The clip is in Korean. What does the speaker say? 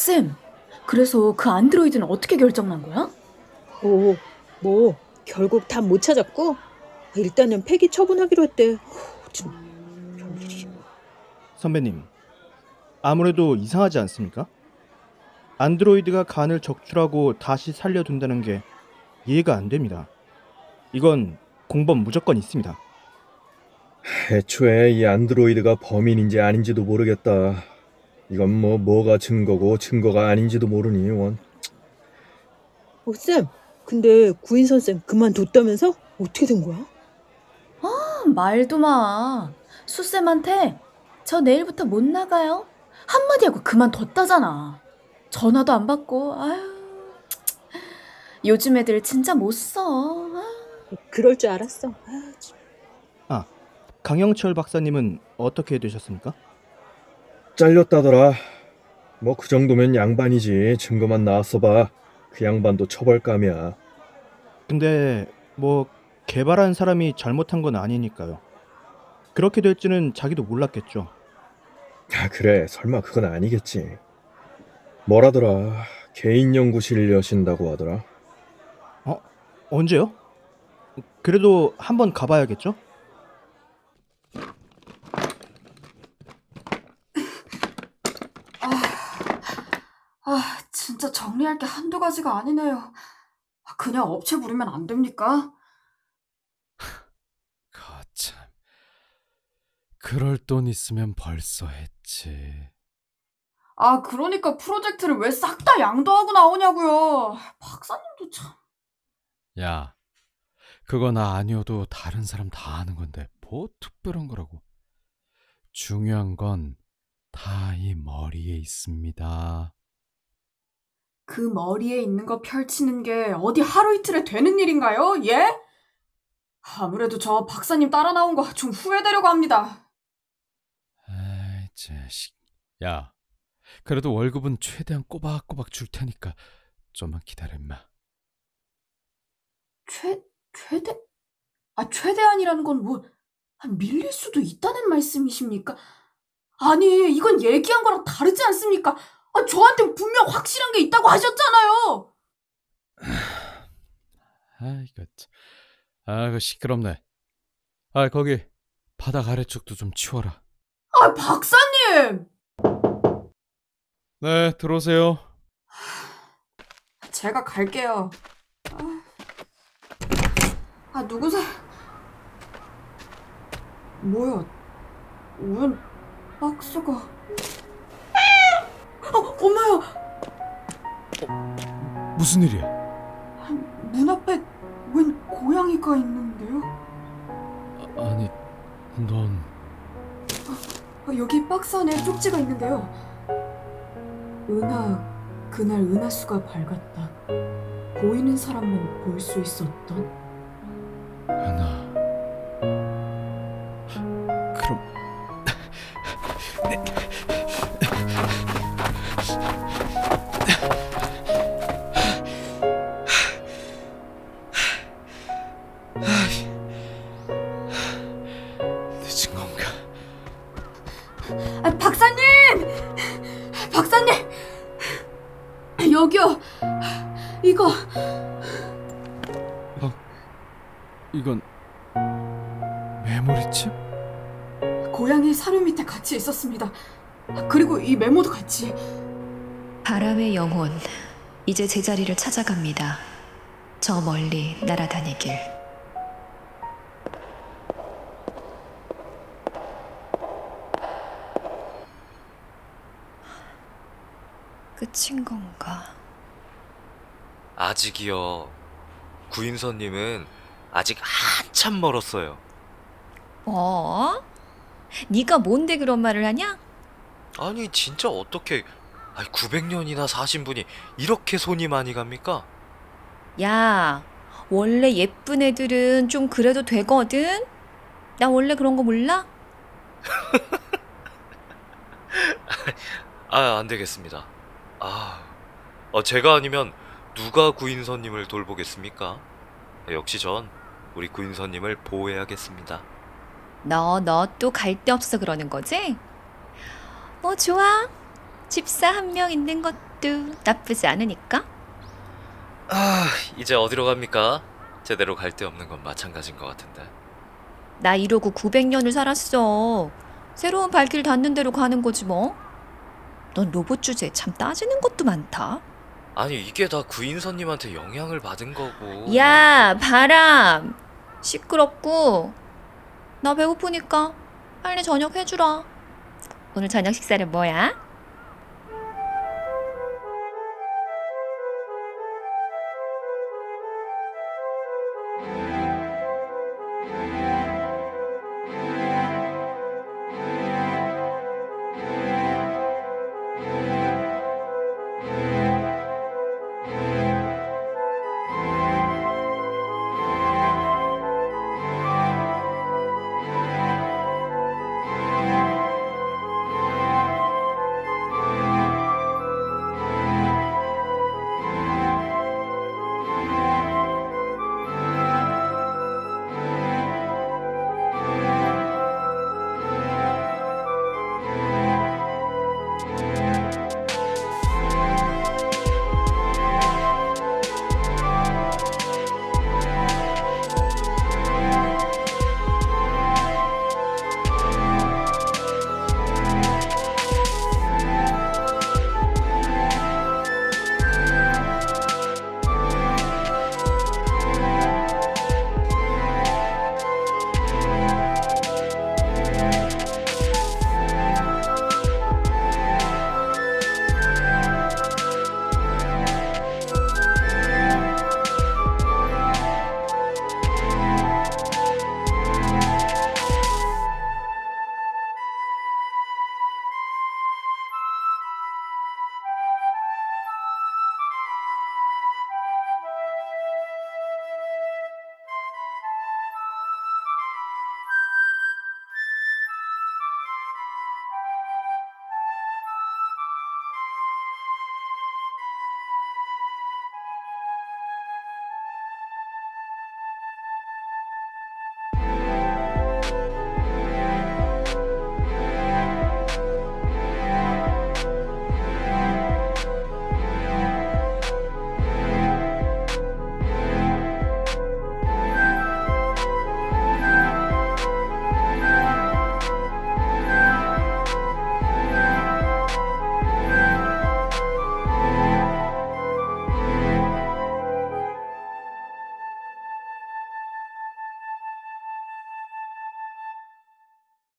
쌤, 그래서 그 안드로이드는 어떻게 결정난 거야? 오, 뭐 결국 답못 찾았고 일단은 폐기 처분하기로 했대. 후, 별일이. 선배님, 아무래도 이상하지 않습니까? 안드로이드가 간을 적출하고 다시 살려둔다는 게 이해가 안 됩니다. 이건 공범 무조건 있습니다. 애초에 이 안드로이드가 범인인지 아닌지도 모르겠다. 이건 뭐 뭐가 증거고 증거가 아닌지도 모르니 원. 어, 쌤, 근데 구인 선생 그만뒀다면서? 어떻게 된 거야? 아, 말도 마. 수쌤한테 저 내일부터 못 나가요. 한마디 하고 그만뒀다잖아. 전화도 안 받고, 아유. 요즘 애들 진짜 못 써. 아. 그럴 줄 알았어. 아, 참. 아, 강영철 박사님은 어떻게 되셨습니까? 잘렸다더라. 뭐 그 정도면 양반이지. 증거만 나왔어 봐. 그 양반도 처벌감이야. 근데 뭐 개발한 사람이 잘못한 건 아니니까요. 그렇게 될지는 자기도 몰랐겠죠. 아 그래 설마 그건 아니겠지. 뭐라더라. 개인 연구실 여신다고 하더라. 언제요? 그래도 한번 가봐야겠죠? 아, 진짜 정리할 게 한두 가지가 아니네요. 아, 그냥 업체 부르면 안 됩니까? 거참. 그럴 돈 있으면 벌써 했지. 아, 그러니까 프로젝트를 왜 싹 다 양도하고 나오냐고요. 박사님도 참. 야, 그거 나 아니어도 다른 사람 다 아는 건데 뭐 특별한 거라고. 중요한 건 다 이 머리에 있습니다. 그 머리에 있는 거 펼치는 게 어디 하루 이틀에 되는 일인가요? 예? 아무래도 저 박사님 따라 나온 거 좀 후회되려고 합니다. 아이, 자식. 야, 그래도 월급은 최대한 꼬박꼬박 줄 테니까 좀만 기다려 임마. 최, 최대? 아, 최대한이라는 건 뭐, 아, 밀릴 수도 있다는 말씀이십니까? 아니, 이건 얘기한 거랑 다르지 않습니까? 아, 저한테 분명 확실한 게 있다고 하셨잖아요! 아, 이거 참. 아, 이거 시끄럽네. 아, 거기 바닥 아래쪽도 좀 치워라. 아, 박사님! 네, 들어오세요. 제가 갈게요. 아, 아 누구세요? 뭐야? 웬 박스가? 어, 엄마야! 무슨 일이야? 문 앞에 웬 고양이가 있는데요? 아, 아니, 넌 아, 여기 박스 안에 쪽지가 있는데요. 은하, 그날 은하수가 밝았다. 보이는 사람만 볼 수 있었던 하나. 그럼 늦 아, 박사님! 박사님! 여기요! 이거, 이건 메모리칩? 고양이 사료 밑에 같이 있었습니다. 아, 그리고 이 메모도 같이. 바람의 영혼, 이제 제자리를 찾아갑니다. 저 멀리 날아다니길. 끝인 건가? 아직이요. 구인선님은 아직 한참 멀었어요. 뭐? 네가 뭔데 그런 말을 하냐? 아니 진짜 어떻게 900년이나 사신 분이 이렇게 손이 많이 갑니까? 야, 원래 예쁜 애들은 좀 그래도 되거든? 나 원래 그런 거 몰라? 아, 안 되겠습니다. 아, 어, 제가 아니면 누가 구인선님을 돌보겠습니까? 역시 전 우리 구인선님을 보호해야겠습니다. 너, 너 또 갈 데 없어 그러는 거지? 뭐 좋아. 집사 한 명 있는 것도 나쁘지 않으니까. 아, 이제 어디로 갑니까? 제대로 갈 데 없는 건 마찬가지인 것 같은데. 나 이러고 900년을 살았어. 새로운 발길 닿는 대로 가는 거지 뭐. 넌 로봇 주제에 참 따지는 것도 많다. 아니, 이게 다 구인선님한테 영향을 받은 거고. 야, 바람. 시끄럽고. 나 배고프니까 빨리 저녁 해주라. 오늘 저녁 식사는 뭐야?